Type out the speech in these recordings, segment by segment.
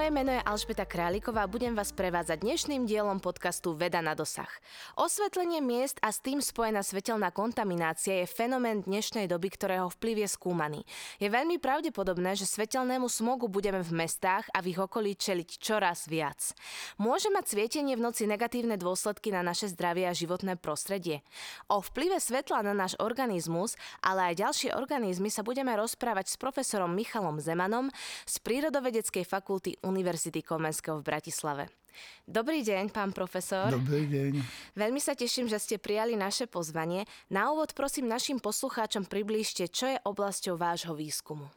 Moje meno je Alžbeta Králiková a budem vás prevádzať dnešným dielom podcastu Veda na dosah. Osvetlenie miest a s tým spojená svetelná kontaminácia je fenomén dnešnej doby, ktorého vplyv je skúmaný. Je veľmi pravdepodobné, že svetelnému smogu budeme v mestách a v ich okolí čeliť čoraz viac. Môže mať svietenie v noci negatívne dôsledky na naše zdravie a životné prostredie. O vplyve svetla na náš organizmus, ale aj ďalšie organizmy sa budeme rozprávať s profesorom Michalom Zemanom z prírodovedeckej fakulty Univerzity Komenského v Bratislave. Dobrý deň, pán profesor. Dobrý deň. Veľmi sa teším, že ste prijali naše pozvanie. Na úvod prosím našim poslucháčom priblížte, čo je oblasťou vášho výskumu.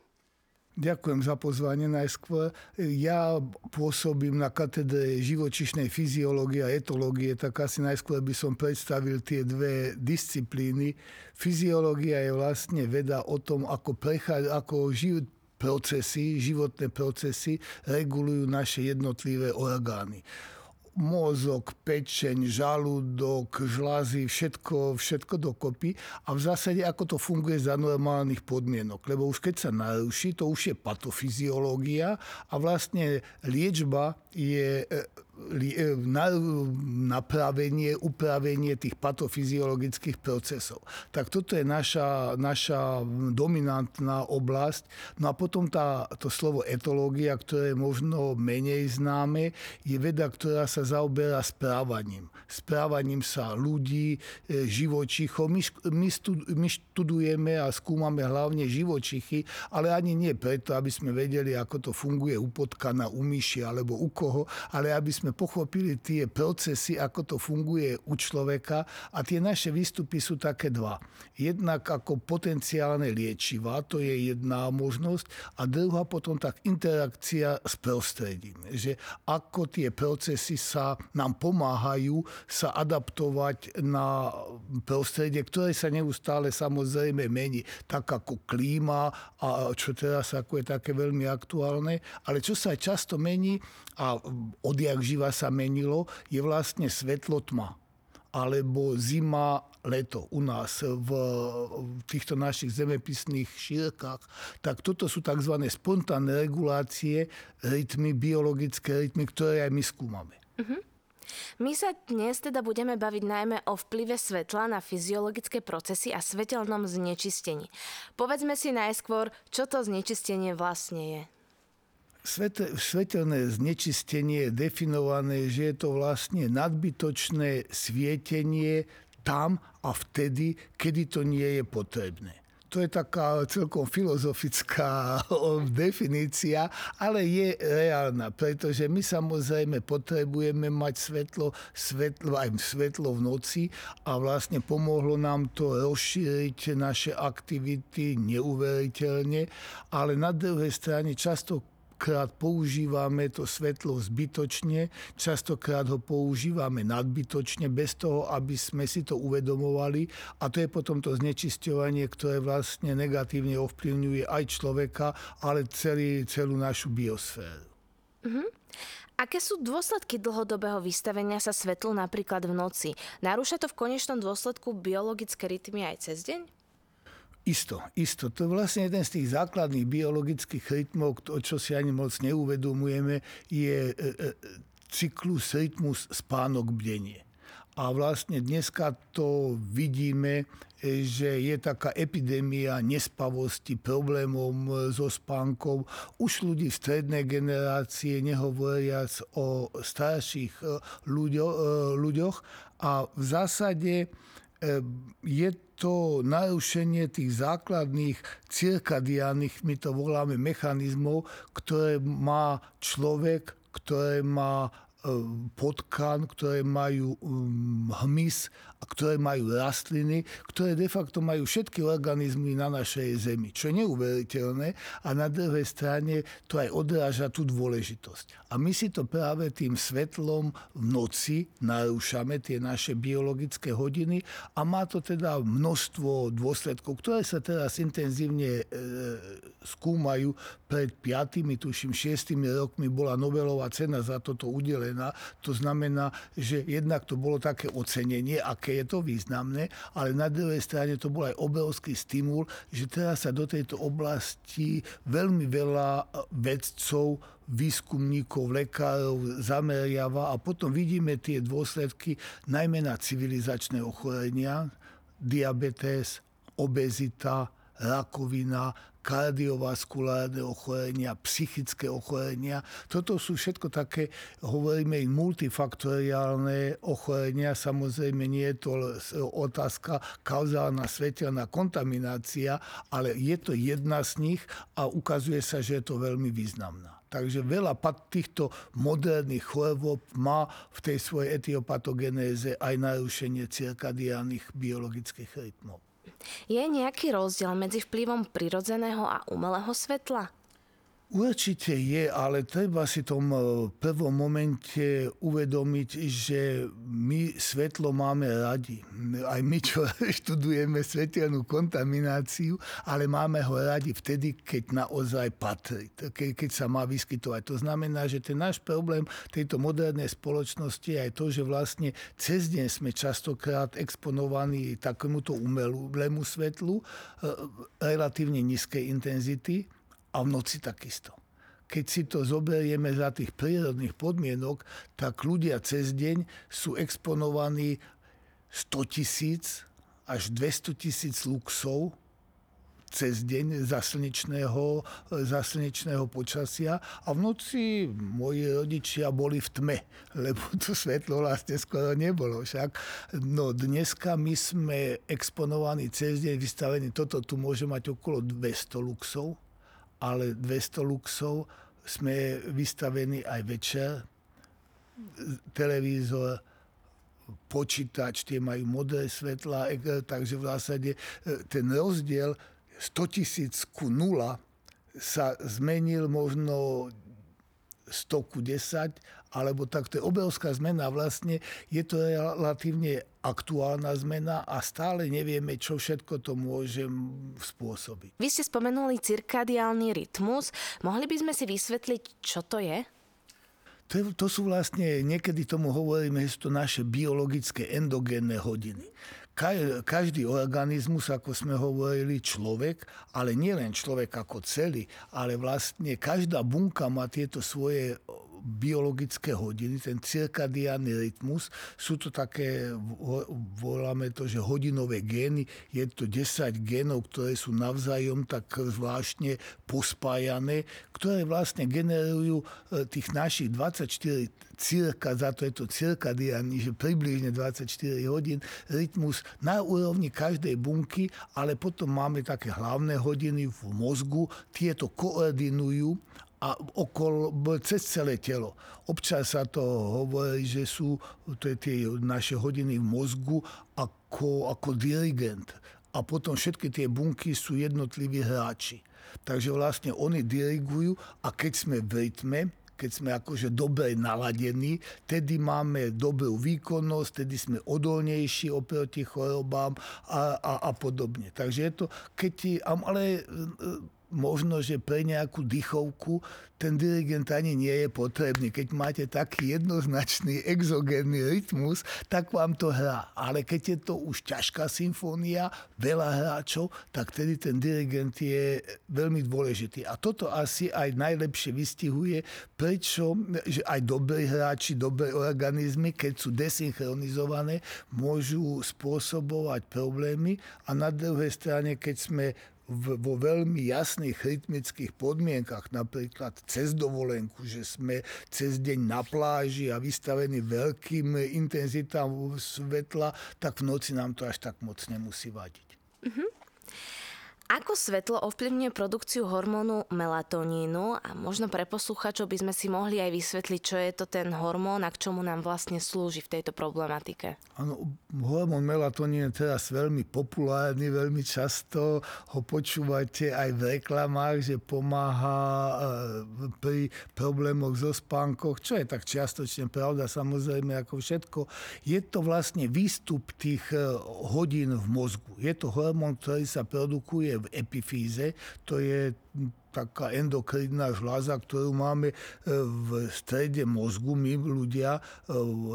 Ďakujem za pozvanie najskôr. Ja pôsobím na katedre živočišnej fyziológie a etológie, tak asi najskôr by som predstavil tie dve disciplíny. Fyziológia je vlastne veda o tom, ako, prechá, ako žijú procesy, životné procesy regulujú naše jednotlivé orgány mozog, pečeň, žalúdok, žlázy, všetko, všetko dokopy a v zásade ako to funguje za normálnych podmienok. Lebo už keď sa naruší, to už je patofyziológia a vlastne liečba je e, e, napravenie, upravenie tých patofyziologických procesov. Tak toto je naša, naša dominantná oblasť. No a potom tá, to slovo etológia, ktoré je možno menej známe, je veda, ktorá sa zaoberá správaním. Správaním sa ľudí, e, živočichov. My, my, my študujeme a skúmame hlavne živočichy, ale ani nie preto, aby sme vedeli, ako to funguje u potkana, u myši alebo u koho, ale aby sme pochopili tie procesy, ako to funguje u človeka a tie naše výstupy sú také dva. Jednak ako potenciálne liečiva, to je jedna možnosť a druhá potom tak interakcia s prostredím. Že ako tie procesy sa nám pomáhajú sa adaptovať na prostredie, ktoré sa neustále samozrejme mení, tak ako klíma a čo teraz ako je také veľmi aktuálne, ale čo sa často mení a odjak živa sa menilo, je vlastne svetlo tma alebo zima, leto u nás v, týchto našich zemepisných šírkach, tak toto sú tzv. spontánne regulácie, rytmy, biologické rytmy, ktoré aj my skúmame. Uh-huh. My sa dnes teda budeme baviť najmä o vplyve svetla na fyziologické procesy a svetelnom znečistení. Povedzme si najskôr, čo to znečistenie vlastne je svetelné znečistenie je definované, že je to vlastne nadbytočné svietenie tam a vtedy, kedy to nie je potrebné. To je taká celkom filozofická definícia, ale je reálna, pretože my samozrejme potrebujeme mať svetlo, svetlo, aj svetlo v noci a vlastne pomohlo nám to rozšíriť naše aktivity neuveriteľne, ale na druhej strane často častokrát používame to svetlo zbytočne, častokrát ho používame nadbytočne, bez toho, aby sme si to uvedomovali. A to je potom to znečisťovanie, ktoré vlastne negatívne ovplyvňuje aj človeka, ale celý, celú našu biosféru. Mm-hmm. Aké sú dôsledky dlhodobého vystavenia sa svetlu napríklad v noci? Narúša to v konečnom dôsledku biologické rytmy aj cez deň? Isto, isto. To je vlastne jeden z tých základných biologických rytmov, to, čo si ani moc neuvedomujeme, je e, e, cyklus, rytmus, spánok, bdenie. A vlastne dneska to vidíme, e, že je taká epidémia nespavosti, problémov so spánkom. Už ľudí v strednej generácie, nehovoriac o starších ľuďo, ľuďoch. A v zásade je to narušenie tých základných cirkadiánnych, my to voláme mechanizmov, ktoré má človek, ktoré má potkan, ktoré majú hmyz ktoré majú rastliny, ktoré de facto majú všetky organizmy na našej Zemi, čo je neuveriteľné a na druhej strane to aj odráža tú dôležitosť. A my si to práve tým svetlom v noci narúšame, tie naše biologické hodiny a má to teda množstvo dôsledkov, ktoré sa teraz intenzívne e, skúmajú. Pred piatými, tuším, šiestými rokmi bola Nobelová cena za toto udelená. To znamená, že jednak to bolo také ocenenie, aké je to významné, ale na druhej strane to bol aj obrovský stimul, že teraz sa do tejto oblasti veľmi veľa vedcov výskumníkov, lekárov zameriava a potom vidíme tie dôsledky najmä na civilizačné ochorenia, diabetes, obezita, rakovina, kardiovaskulárne ochorenia, psychické ochorenia. Toto sú všetko také, hovoríme im, multifaktoriálne ochorenia. Samozrejme nie je to otázka kauzálna svetelná kontaminácia, ale je to jedna z nich a ukazuje sa, že je to veľmi významná. Takže veľa týchto moderných chorôb má v tej svojej etiopatogenéze aj narušenie cirkadiálnych biologických rytmov. Je nejaký rozdiel medzi vplyvom prirodzeného a umelého svetla? Určite je, ale treba si tom v prvom momente uvedomiť, že my svetlo máme radi. Aj my, čo študujeme svetelnú kontamináciu, ale máme ho radi vtedy, keď naozaj patrí, keď sa má vyskytovať. To znamená, že ten náš problém tejto modernej spoločnosti je aj to, že vlastne cez deň sme častokrát exponovaní takémuto umelému svetlu e, relatívne nízkej intenzity, a v noci takisto. Keď si to zoberieme za tých prírodných podmienok, tak ľudia cez deň sú exponovaní 100 tisíc až 200 tisíc luxov cez deň za slnečného, za slnečného počasia a v noci moji rodičia boli v tme, lebo to svetlo vlastne skoro nebolo. Však no dneska my sme exponovaní cez deň, vystavení, toto tu môže mať okolo 200 luxov ale 200 luxov sme vystavení aj večer. Televízor, počítač, tie majú modré svetla, takže v zásade e, ten rozdiel 100 tisíc ku 0 sa zmenil možno 100 ku 10 alebo tak to je obrovská zmena. Vlastne je to relatívne aktuálna zmena a stále nevieme, čo všetko to môže spôsobiť. Vy ste spomenuli cirkadiálny rytmus. Mohli by sme si vysvetliť, čo to je? To, to sú vlastne, niekedy tomu hovoríme, že sú to naše biologické endogénne hodiny každý organizmus, ako sme hovorili, človek, ale nielen človek ako celý, ale vlastne každá bunka má tieto svoje biologické hodiny, ten cirkadiánny rytmus. Sú to také, voláme to, že hodinové gény. Je to 10 génov, ktoré sú navzájom tak zvláštne pospájané, ktoré vlastne generujú e, tých našich 24 cirka, za to je to cirkadiánny, že približne 24 hodín rytmus na úrovni každej bunky, ale potom máme také hlavné hodiny v mozgu, tieto koordinujú a okolo, cez celé telo. Občas sa to hovorí, že sú to je tie naše hodiny v mozgu ako, ako dirigent. A potom všetky tie bunky sú jednotliví hráči. Takže vlastne oni dirigujú a keď sme v rytme, keď sme akože dobre naladení, tedy máme dobrú výkonnosť, tedy sme odolnejší oproti chorobám a, a, a podobne. Takže je to, keď, ale možno, že pre nejakú dychovku ten dirigent ani nie je potrebný. Keď máte taký jednoznačný exogénny rytmus, tak vám to hrá. Ale keď je to už ťažká symfónia, veľa hráčov, tak tedy ten dirigent je veľmi dôležitý. A toto asi aj najlepšie vystihuje, prečo že aj dobrí hráči, dobré organizmy, keď sú desynchronizované, môžu spôsobovať problémy. A na druhej strane, keď sme vo veľmi jasných rytmických podmienkach, napríklad cez dovolenku, že sme cez deň na pláži a vystavení veľkým intenzitám svetla, tak v noci nám to až tak moc nemusí vadiť. Uh-huh. Ako svetlo ovplyvňuje produkciu hormónu melatonínu a možno pre posluchačov by sme si mohli aj vysvetliť, čo je to ten hormón a k čomu nám vlastne slúži v tejto problematike. Áno, hormón melatonín je teraz veľmi populárny, veľmi často ho počúvate aj v reklamách, že pomáha e, pri problémoch so spánkoch, čo je tak čiastočne pravda, samozrejme ako všetko. Je to vlastne výstup tých e, hodín v mozgu. Je to hormón, ktorý sa produkuje v epifíze, to je taká endokrinná žláza, ktorú máme e, v strede mozgu, my ľudia, e,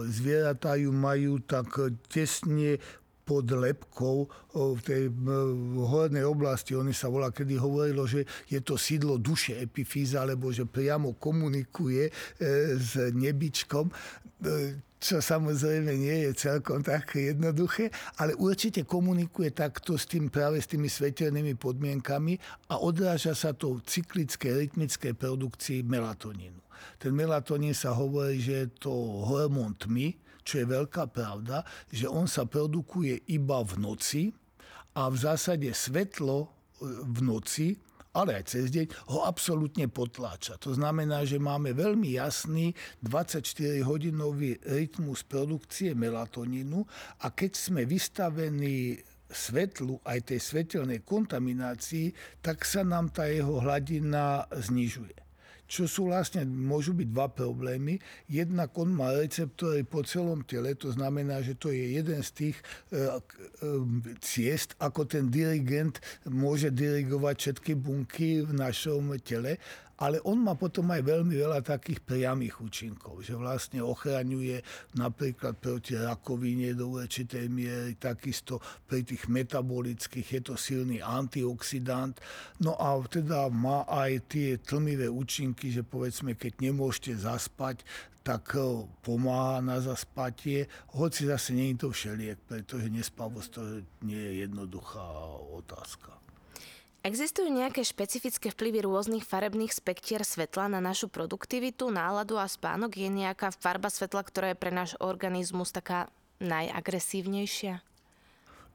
zvieratá ju majú tak tesne pod lepkou v tej hornej oblasti. Oni sa volá, kedy hovorilo, že je to sídlo duše epifíza, alebo že priamo komunikuje e, s nebičkom čo samozrejme nie je celkom tak jednoduché, ale určite komunikuje takto s tým práve s tými svetelnými podmienkami a odráža sa to v cyklickej, rytmickej produkcii melatonínu. Ten melatonín sa hovorí, že je to hormón tmy, čo je veľká pravda, že on sa produkuje iba v noci a v zásade svetlo v noci ale aj cez deň, ho absolútne potláča. To znamená, že máme veľmi jasný 24-hodinový rytmus produkcie melatonínu a keď sme vystavení svetlu, aj tej svetelnej kontaminácii, tak sa nám tá jeho hladina znižuje čo sú vlastne, môžu byť dva problémy. Jednak on má receptory po celom tele, to znamená, že to je jeden z tých e, e, ciest, ako ten dirigent môže dirigovať všetky bunky v našom tele ale on má potom aj veľmi veľa takých priamých účinkov, že vlastne ochraňuje napríklad proti rakovine do určitej miery, takisto pri tých metabolických je to silný antioxidant. No a teda má aj tie tlmivé účinky, že povedzme, keď nemôžete zaspať, tak e, pomáha na zaspatie, hoci zase nie je to všeliek, pretože nespavosť to nie je jednoduchá otázka. Existujú nejaké špecifické vplyvy rôznych farebných spektier svetla na našu produktivitu, náladu a spánok? Je nejaká farba svetla, ktorá je pre náš organizmus taká najagresívnejšia?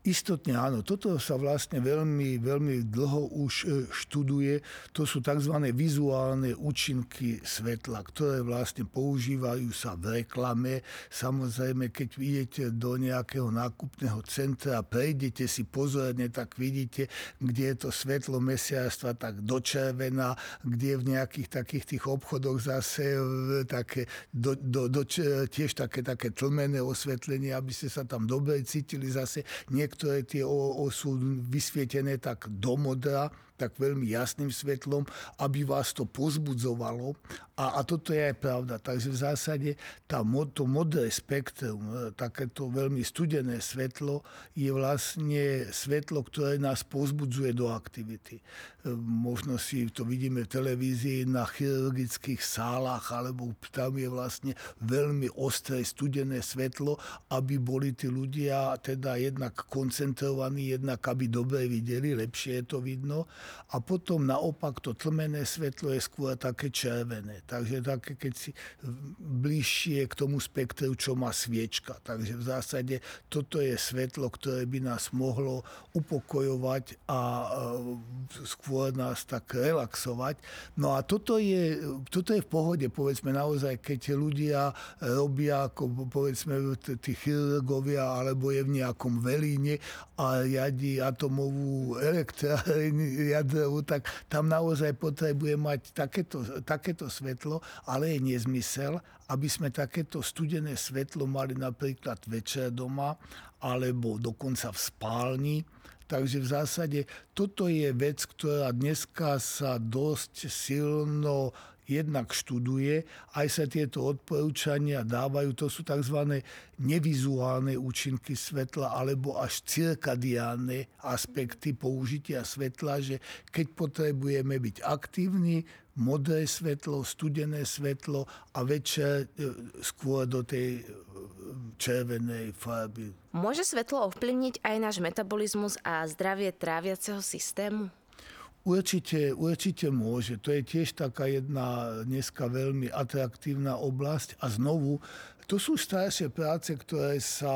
Istotne áno, toto sa vlastne veľmi, veľmi dlho už e, študuje. To sú tzv. vizuálne účinky svetla, ktoré vlastne používajú sa v reklame. Samozrejme, keď idete do nejakého nákupného centra, prejdete si pozorne, tak vidíte, kde je to svetlo mesiarstva tak dočervená, kde v nejakých takých tých obchodoch zase e, také, do, do, do, tiež také, také tlmené osvetlenie, aby ste sa tam dobre cítili. Zase niek- niektoré tie sú vysvietené tak do modra, tak veľmi jasným svetlom, aby vás to pozbudzovalo. A, a toto je aj pravda. Takže v zásade tá, to modré spektrum, e, takéto veľmi studené svetlo, je vlastne svetlo, ktoré nás pozbudzuje do aktivity. E, možno si to vidíme v televízii na chirurgických sálach, alebo tam je vlastne veľmi ostré studené svetlo, aby boli tí ľudia teda jednak koncentrovaní, jednak aby dobre videli, lepšie je to vidno a potom naopak to tlmené svetlo je skôr také červené. Takže také, keď si bližšie k tomu spektru, čo má sviečka. Takže v zásade toto je svetlo, ktoré by nás mohlo upokojovať a e, skôr nás tak relaxovať. No a toto je, toto je v pohode, povedzme naozaj, keď ľudia robia, ako povedzme tí chirurgovia, alebo je v nejakom velíne a riadi atomovú elektrárnu, jadrovú, tak tam naozaj potrebuje mať takéto, takéto svetlo, ale je nezmysel, aby sme takéto studené svetlo mali napríklad večer doma, alebo dokonca v spálni. Takže v zásade toto je vec, ktorá dneska sa dosť silno jednak študuje, aj sa tieto odporúčania dávajú, to sú tzv. nevizuálne účinky svetla alebo až cirkadiánne aspekty použitia svetla, že keď potrebujeme byť aktívni, modré svetlo, studené svetlo a večer e, skôr do tej e, červenej farby. Môže svetlo ovplyvniť aj náš metabolizmus a zdravie tráviaceho systému? Určite, určite môže. To je tiež taká jedna dneska veľmi atraktívna oblasť a znovu to sú staršie práce, ktoré sa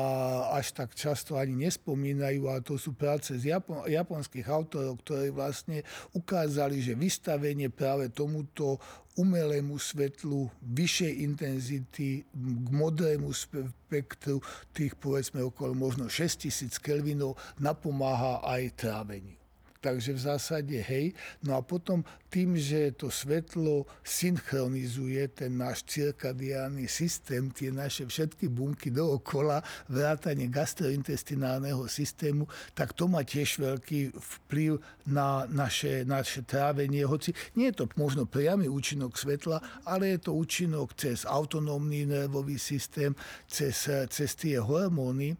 až tak často ani nespomínajú, ale to sú práce z Japon- japonských autorov, ktorí vlastne ukázali, že vystavenie práve tomuto umelému svetlu vyššej intenzity k modrému spektru tých povedzme okolo možno 6000 kelvinov napomáha aj tráveniu. Takže v zásade hej. No a potom tým, že to svetlo synchronizuje ten náš cirkadiálny systém, tie naše všetky bunky dookola, vrátanie gastrointestinálneho systému, tak to má tiež veľký vplyv na naše, naše trávenie. Hoci nie je to možno priamy účinok svetla, ale je to účinok cez autonómny nervový systém, cez, cez tie hormóny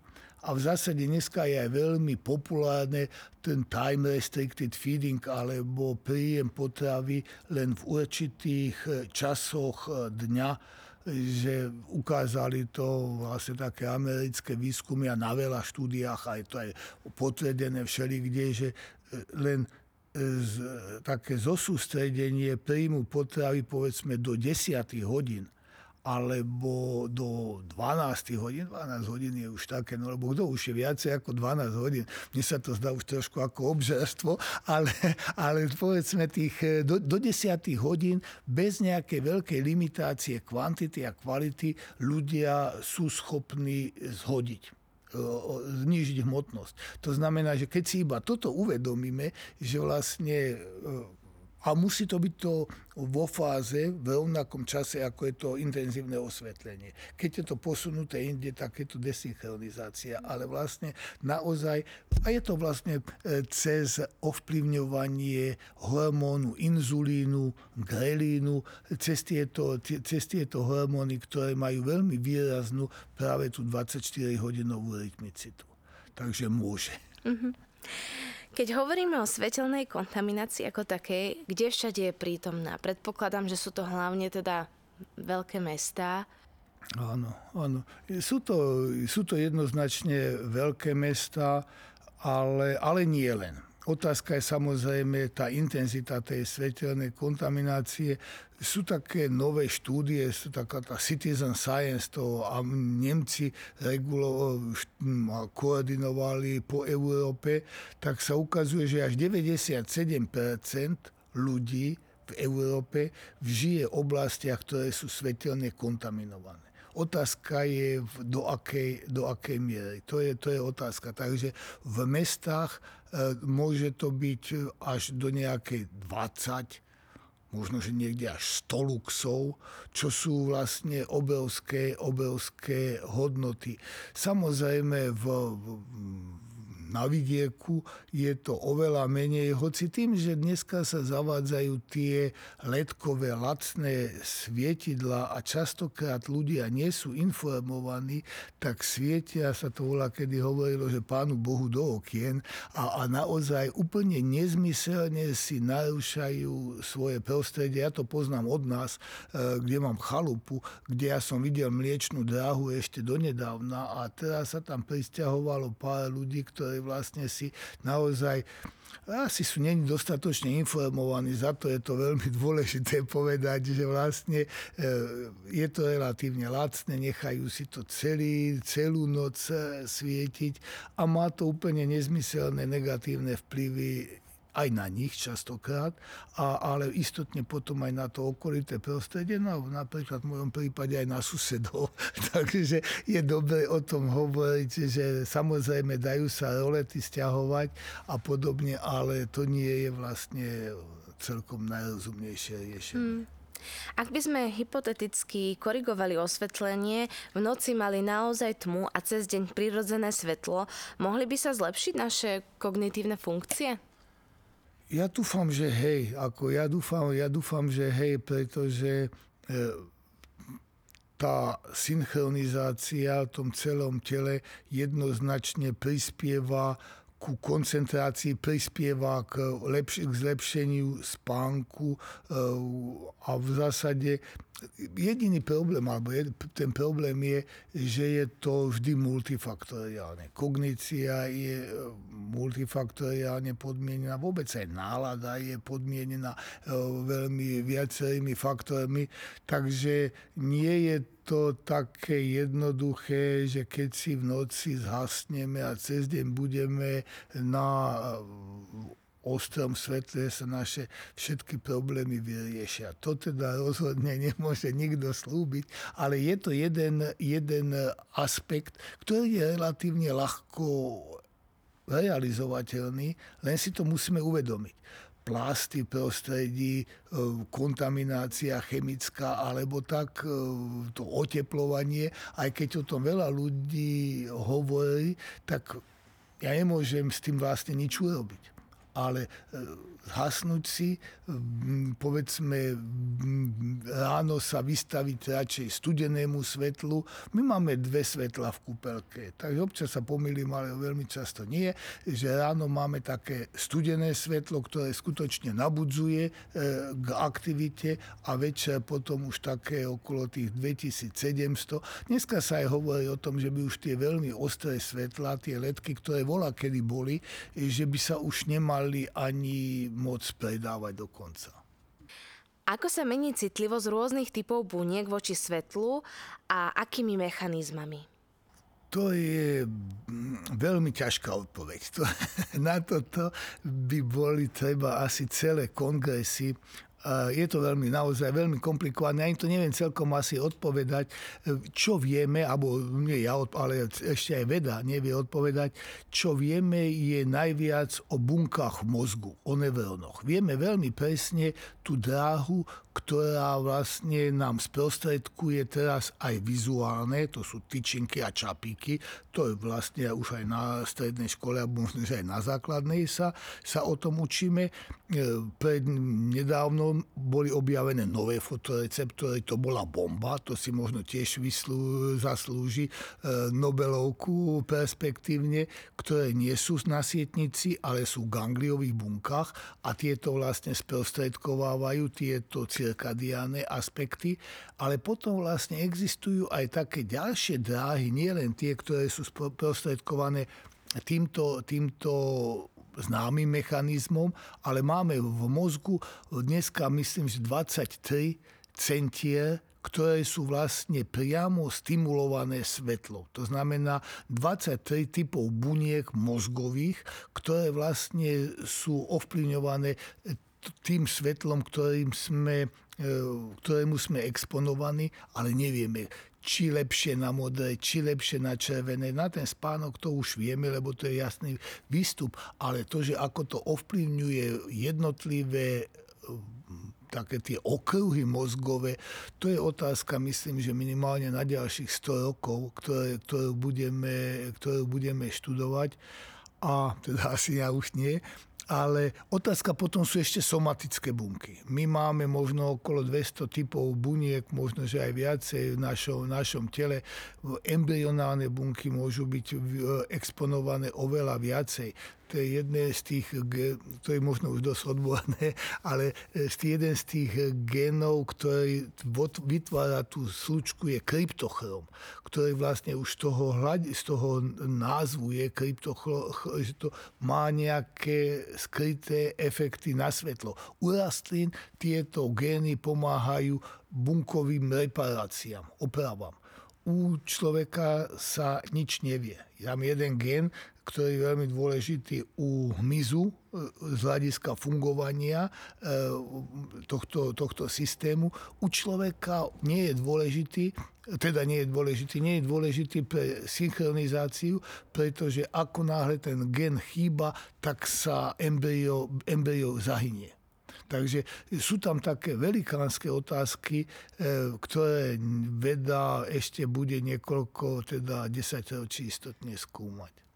a v zásade dneska je aj veľmi populárne ten time restricted feeding alebo príjem potravy len v určitých eh, časoch eh, dňa, že ukázali to vlastne také americké výskumy a na veľa štúdiách aj to je potvrdené všelikde, že eh, len z, také zosústredenie príjmu potravy povedzme do 10 hodín alebo do 12 hodín. 12 hodín je už také, no lebo kto už je viacej ako 12 hodín. Mne sa to zdá už trošku ako obžerstvo, ale, ale povedzme tých eh, do, do 10 hodín bez nejakej veľkej limitácie kvantity a kvality ľudia sú schopní zhodiť eh, znížiť hmotnosť. To znamená, že keď si iba toto uvedomíme, že vlastne eh, a musí to byť to vo fáze, v rovnakom čase, ako je to intenzívne osvetlenie. Keď je to posunuté inde, tak je to desynchronizácia. Ale vlastne naozaj, a je to vlastne e, cez ovplyvňovanie hormónu inzulínu, grelínu, cez tieto, cez tieto hormóny, ktoré majú veľmi výraznú práve tú 24-hodinovú rytmicitu. Takže môže. Mm-hmm. Keď hovoríme o svetelnej kontaminácii ako takej, kde všade je prítomná? Predpokladám, že sú to hlavne teda veľké mestá. Áno, áno. Sú to, sú to jednoznačne veľké mestá, ale, ale nie len. Otázka je samozrejme tá intenzita tej svetelnej kontaminácie. Sú také nové štúdie, sú taká tá citizen science, to a Nemci regulo, koordinovali po Európe, tak sa ukazuje, že až 97% ľudí v Európe žije v oblastiach, ktoré sú svetelne kontaminované. Otázka je, do akej, do akej miery. To je, to je otázka. Takže v mestách e, môže to byť až do nejakej 20, možno, že niekde až 100 luxov, čo sú vlastne obrovské, obrovské hodnoty. Samozrejme v, v na vidieku je to oveľa menej, hoci tým, že dneska sa zavádzajú tie ledkové lacné svietidla a častokrát ľudia nie sú informovaní, tak svietia sa to volá, kedy hovorilo, že pánu Bohu do okien a, a naozaj úplne nezmyselne si narúšajú svoje prostredie. Ja to poznám od nás, e, kde mám chalupu, kde ja som videl mliečnú dráhu ešte donedávna a teraz sa tam pristahovalo pár ľudí, ktorí ktorí vlastne si naozaj asi sú není dostatočne informovaní, za to je to veľmi dôležité povedať, že vlastne e, je to relatívne lacné, nechajú si to celý, celú noc e, svietiť a má to úplne nezmyselné negatívne vplyvy aj na nich častokrát, a, ale istotne potom aj na to okolité prostredie, no napríklad v mojom prípade aj na susedov. Takže je dobre o tom hovoriť, že samozrejme dajú sa rolety stiahovať a podobne, ale to nie je vlastne celkom najrozumnejšie riešenie. Hmm. Ak by sme hypoteticky korigovali osvetlenie, v noci mali naozaj tmu a cez deň prirodzené svetlo, mohli by sa zlepšiť naše kognitívne funkcie? Ja dúfam, že hej, ako ja dúfam, ja dúfam, že hej, pretože e, tá synchronizácia v tom celom tele jednoznačne prispieva ku koncentrácii, prispieva k, lepš- k zlepšeniu spánku e, a v zásade jediný problém, alebo ten problém je, že je to vždy multifaktoriálne. Kognícia je e, multifaktoriálne podmienená, vôbec aj nálada je podmienená e, veľmi viacerými faktormi, takže nie je to také jednoduché, že keď si v noci zhasneme a cez deň budeme na ostrom svetle sa naše všetky problémy vyriešia. To teda rozhodne nemôže nikto slúbiť, ale je to jeden, jeden aspekt, ktorý je relatívne ľahko realizovateľný, len si to musíme uvedomiť. Plasty v prostredí, e, kontaminácia chemická, alebo tak e, to oteplovanie, aj keď o tom veľa ľudí hovorí, tak ja nemôžem s tým vlastne nič urobiť ale e, zhasnúť si, povedzme ráno sa vystaviť radšej studenému svetlu. My máme dve svetla v kúpelke, takže občas sa pomýlim, ale veľmi často nie, že ráno máme také studené svetlo, ktoré skutočne nabudzuje e, k aktivite a večer potom už také okolo tých 2700. Dneska sa aj hovorí o tom, že by už tie veľmi ostré svetla, tie ledky, ktoré volá kedy boli, že by sa už nemali ani moc predávať dokonca. Ako sa mení citlivosť rôznych typov buniek voči svetlu a akými mechanizmami? To je mm, veľmi ťažká odpoveď. To, na toto by boli treba asi celé kongresy je to veľmi, naozaj veľmi komplikované. Ani to neviem celkom asi odpovedať, čo vieme, alebo nie ja, ale ešte aj veda nevie odpovedať, čo vieme je najviac o bunkách mozgu, o neurónoch. Vieme veľmi presne tú dráhu, ktorá vlastne nám sprostredkuje teraz aj vizuálne, to sú tyčinky a čapíky, to je vlastne už aj na strednej škole, alebo možno, že aj na základnej sa, sa o tom učíme. E, pred nedávno boli objavené nové fotoreceptory, to bola bomba, to si možno tiež vyslú, zaslúži e, Nobelovku perspektívne, ktoré nie sú na sietnici, ale sú v gangliových bunkách a tieto vlastne sprostredkovávajú tieto cirkadiálne aspekty, ale potom vlastne existujú aj také ďalšie dráhy, nielen tie, ktoré sú sprostredkované týmto, týmto známym mechanizmom, ale máme v mozgu dneska myslím, že 23 centier, ktoré sú vlastne priamo stimulované svetlo. To znamená 23 typov buniek mozgových, ktoré vlastne sú ovplyvňované tým svetlom, ktorým sme, e, ktorému sme exponovaní, ale nevieme, či lepšie na modré, či lepšie na červené. Na ten spánok to už vieme, lebo to je jasný výstup, ale to, že ako to ovplyvňuje jednotlivé e, také tie okruhy mozgové, to je otázka, myslím, že minimálne na ďalších 100 rokov, ktoré, ktorú, budeme, ktorú budeme študovať. A teda asi ja už nie, ale otázka potom sú ešte somatické bunky. My máme možno okolo 200 typov buniek, možno, že aj viacej v našom, našom tele. Embryonálne bunky môžu byť exponované oveľa viacej to je jedné z tých, to je možno už dosť odborné, ale tých, jeden z tých genov, ktorý vytvára tú slučku, je kryptochrom, ktorý vlastne už toho, z toho názvu je kryptochrom, že to má nejaké skryté efekty na svetlo. U rastlín tieto gény pomáhajú bunkovým reparáciám, opravám u človeka sa nič nevie. Je tam jeden gen, ktorý je veľmi dôležitý u hmyzu e, z hľadiska fungovania e, tohto, tohto systému. U človeka nie je dôležitý, teda nie je dôležitý, nie je dôležitý pre synchronizáciu, pretože ako náhle ten gen chýba, tak sa embryo, embryo zahynie. Takže sú tam také velikánske otázky, e, ktoré veda ešte bude niekoľko, teda 10 ročí istotne skúmať.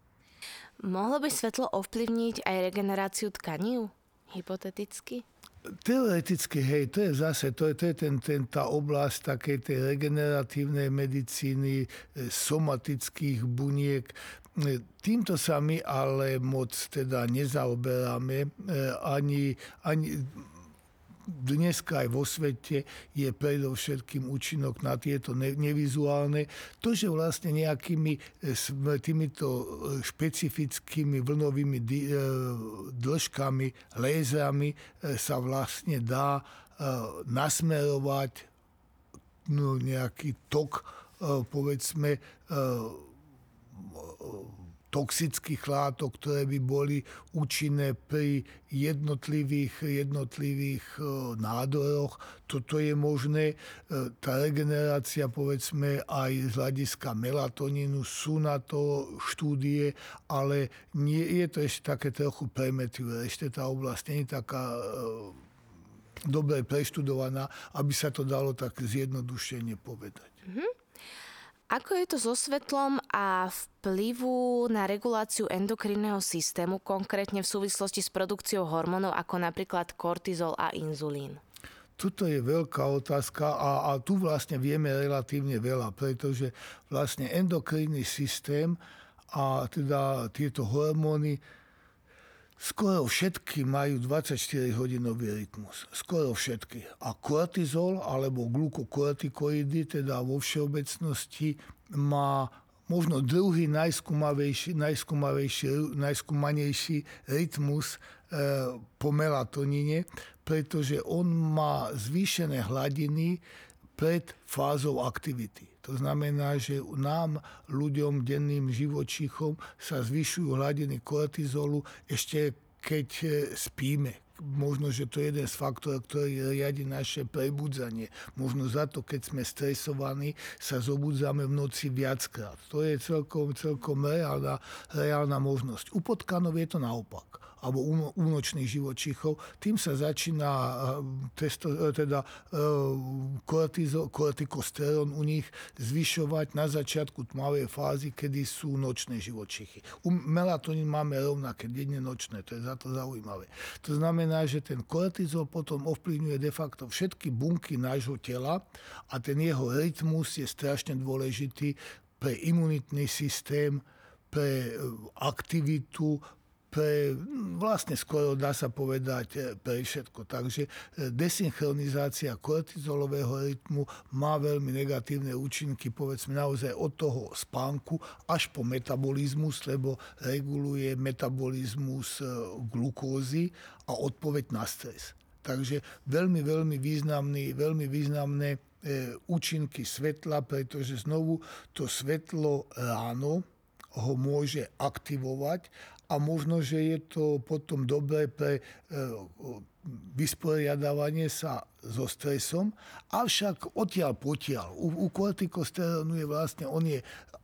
Mohlo by svetlo ovplyvniť aj regeneráciu tkaní? Hypoteticky? Teoreticky, hej, to je zase, to je, to je ten, ten, tá oblasť takej tej regeneratívnej medicíny, e, somatických buniek. E, týmto sa my ale moc teda nezaoberáme, e, ani, ani dneska aj vo svete je predovšetkým účinok na tieto nevizuálne. To, že vlastne nejakými e, týmito e, špecifickými vlnovými e, dĺžkami, lézrami sa vlastne dá nasmerovať no, nejaký tok, povedzme, toxických látok, ktoré by boli účinné pri jednotlivých, jednotlivých e, nádoroch. Toto je možné. E, tá regenerácia, povedzme, aj z hľadiska melatonínu sú na to štúdie, ale nie, je to ešte také trochu premetlivé. Ešte tá oblasť nie je taká e, dobre preštudovaná, aby sa to dalo tak zjednodušene povedať. Mm-hmm. Ako je to so svetlom a vplyvu na reguláciu endokrinného systému, konkrétne v súvislosti s produkciou hormónov ako napríklad kortizol a inzulín? Tuto je veľká otázka a, a tu vlastne vieme relatívne veľa, pretože vlastne endokrinný systém a teda tieto hormóny Skoro všetky majú 24-hodinový rytmus. Skoro všetky. A kortizol alebo glukokortikoidy, teda vo všeobecnosti, má možno druhý najskúmavejší, najskúmavejší, najskúmanejší rytmus e, po melatonine, pretože on má zvýšené hladiny pred fázou aktivity. To znamená, že nám, ľuďom, denným živočíchom sa zvyšujú hladiny kortizolu ešte keď e, spíme. Možno, že to je jeden z faktorov, ktorý riadi naše prebudzanie. Možno za to, keď sme stresovaní, sa zobudzame v noci viackrát. To je celkom, celkom reálna, reálna možnosť. U potkanov je to naopak alebo únočných živočíchov, tým sa začína eh, testo, eh, teda eh, kortikosterón u nich zvyšovať na začiatku tmavej fázy, kedy sú nočné živočichy. U melatonín máme rovnaké, denne nočné, to je za to zaujímavé. To znamená, že ten kortizol potom ovplyvňuje de facto všetky bunky nášho tela a ten jeho rytmus je strašne dôležitý pre imunitný systém, pre aktivitu, pre, vlastne skoro dá sa povedať e, pre všetko. Takže e, desynchronizácia kortizolového rytmu má veľmi negatívne účinky, povedzme naozaj od toho spánku až po metabolizmus, lebo reguluje metabolizmus e, glukózy a odpoveď na stres. Takže veľmi, veľmi významný, veľmi významné účinky svetla, pretože znovu to svetlo ráno ho môže aktivovať a možno, že je to potom dobré pre e, vysporiadávanie sa so stresom, avšak odtiaľ potiaľ. U, u kortikosterónu je vlastne, on je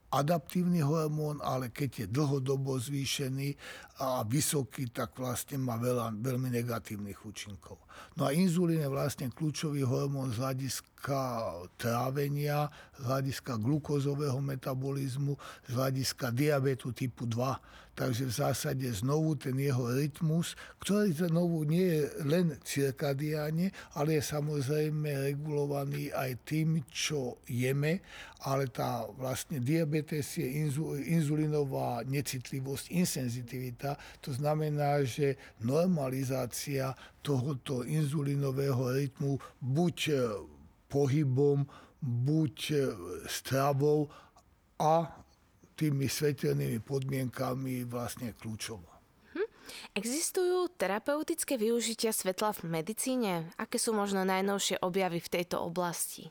adaptívny hormón, ale keď je dlhodobo zvýšený a vysoký, tak vlastne má veľa, veľmi negatívnych účinkov. No a inzulín je vlastne kľúčový hormón z hľadiska trávenia, z hľadiska glukózového metabolizmu, z hľadiska diabetu typu 2. Takže v zásade znovu ten jeho rytmus, ktorý znovu nie je len cirkadiáne, ale je samozrejme regulovaný aj tým, čo jeme, ale tá vlastne diabetes je inzulinová necitlivosť, insenzitivita. To znamená, že normalizácia tohoto inzulinového rytmu buď pohybom, buď e, stravou a tými svetelnými podmienkami vlastne kľúčová. Hm. Existujú terapeutické využitia svetla v medicíne? Aké sú možno najnovšie objavy v tejto oblasti?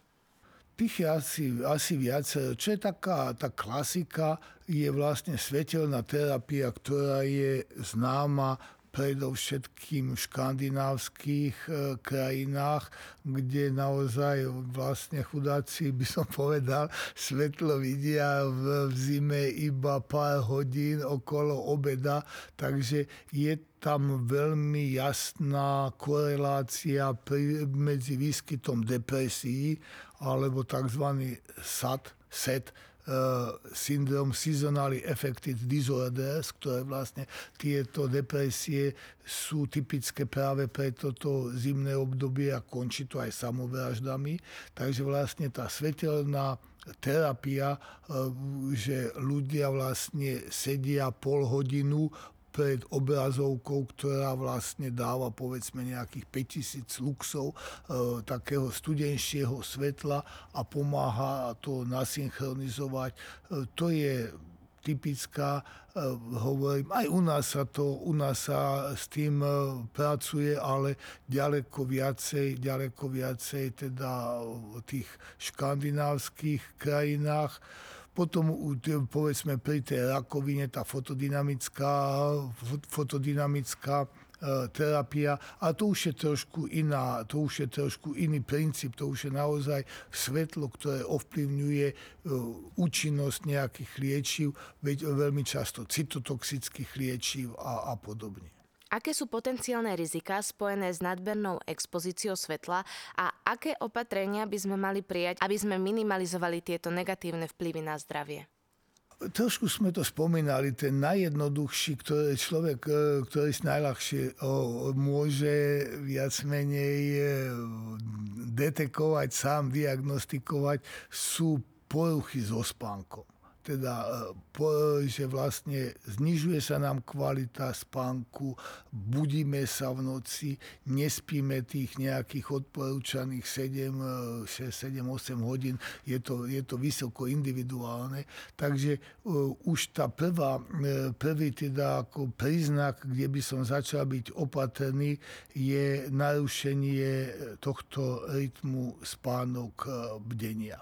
Tých je asi, asi viac. Čo je taká tá klasika, je vlastne svetelná terapia, ktorá je známa predovšetkým v škandinávskych e, krajinách, kde naozaj vlastne chudáci, by som povedal, svetlo vidia v, zime iba pár hodín okolo obeda, takže je tam veľmi jasná korelácia pri, medzi výskytom depresí alebo tzv. SAT, SET, syndrom Seasonally Affected Disorders, ktoré vlastne tieto depresie sú typické práve pre toto zimné obdobie a končí to aj samovraždami. Takže vlastne tá svetelná terapia, uh, že ľudia vlastne sedia pol hodinu pred obrazovkou, ktorá vlastne dáva povedzme nejakých 5000 luxov e, takého studenšieho svetla a pomáha to nasynchronizovať. E, to je typická, e, hovorím, aj u nás sa to, u nás sa s tým e, pracuje, ale ďaleko viacej, ďaleko viacej teda v tých škandinávskych krajinách. Potom povedzme pri tej rakovine tá fotodynamická, fotodynamická E, terapia a to už je trošku iná, to už je trošku iný princíp, to už je naozaj svetlo, ktoré ovplyvňuje e, účinnosť nejakých liečiv, veľmi často cytotoxických liečiv a, a podobne. Aké sú potenciálne rizika spojené s nadbernou expozíciou svetla a aké opatrenia by sme mali prijať, aby sme minimalizovali tieto negatívne vplyvy na zdravie? Trošku sme to spomínali, ten najjednoduchší, ktorý človek, e, ktorý najľahšie môže viac menej e, detekovať, sám diagnostikovať, sú poruchy so spánkom teda, e, že vlastne znižuje sa nám kvalita spánku, budíme sa v noci, nespíme tých nejakých odporúčaných 7, 6, 7, 8 hodín, je to, je to vysoko individuálne. Takže uh, už tá prvá, uh, prvý teda ako príznak, kde by som začal byť opatrný, je narušenie tohto rytmu spánok bdenia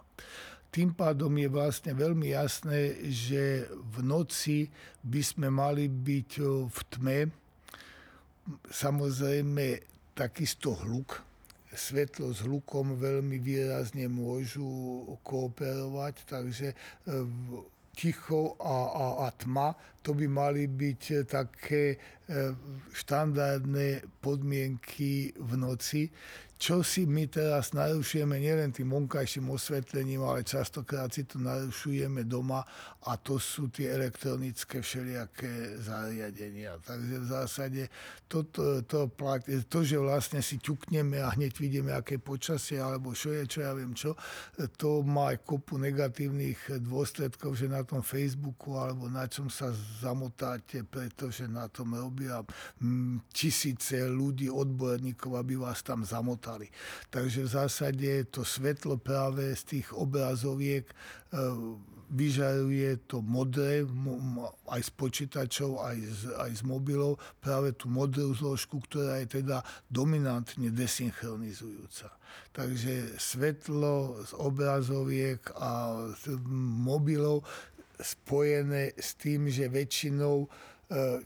tým pádom je vlastne veľmi jasné, že v noci by sme mali byť v tme. Samozrejme, takisto hluk, svetlo s hlukom veľmi výrazne môžu kooperovať, takže e, ticho a, a, a tma, to by mali byť také e, štandardné podmienky v noci čo si my teraz narušujeme nielen tým vonkajším osvetlením, ale častokrát si to narušujeme doma a to sú tie elektronické všelijaké zariadenia. Takže v zásade to, to, to, to, že vlastne si ťukneme a hneď vidíme, aké počasie alebo čo je, čo ja viem čo, to má aj kopu negatívnych dôsledkov, že na tom Facebooku alebo na čom sa zamotáte, pretože na tom robia tisíce ľudí, odborníkov, aby vás tam zamotali dostali. Takže v zásade to svetlo práve z tých obrazoviek e, vyžaruje to modré, aj z počítačov, aj z, aj z mobilov, práve tú modrú zložku, ktorá je teda dominantne desynchronizujúca. Takže svetlo z obrazoviek a z mobilov spojené s tým, že väčšinou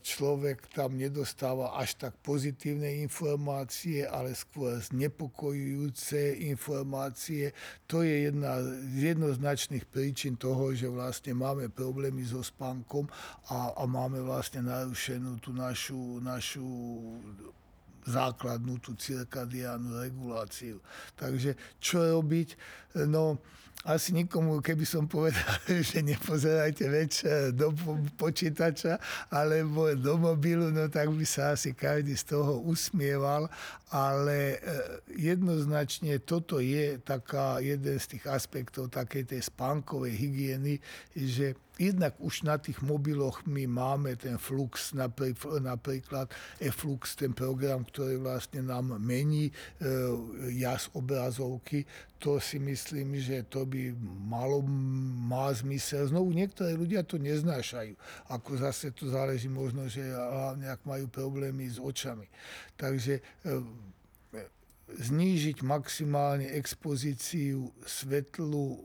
človek tam nedostáva až tak pozitívne informácie, ale skôr znepokojujúce informácie. To je jedna z jednoznačných príčin toho, že vlastne máme problémy so spánkom a, a máme vlastne narušenú tú našu, našu základnú tú cirkadiánu reguláciu. Takže čo robiť? No, asi nikomu, keby som povedal, že nepozerajte večer do počítača alebo do mobilu, no tak by sa asi každý z toho usmieval, ale e, jednoznačne toto je taká, jeden z tých aspektov takej tej spánkovej hygieny, že jednak už na tých mobiloch my máme ten flux, napríklad e-flux, ten program, ktorý vlastne nám mení e, jas obrazovky, to si myslím, že to by malo, má zmysel. Znovu niektorí ľudia to neznášajú. Ako zase to záleží možno, že hlavne ak majú problémy s očami. Takže e, znížiť maximálne expozíciu svetlu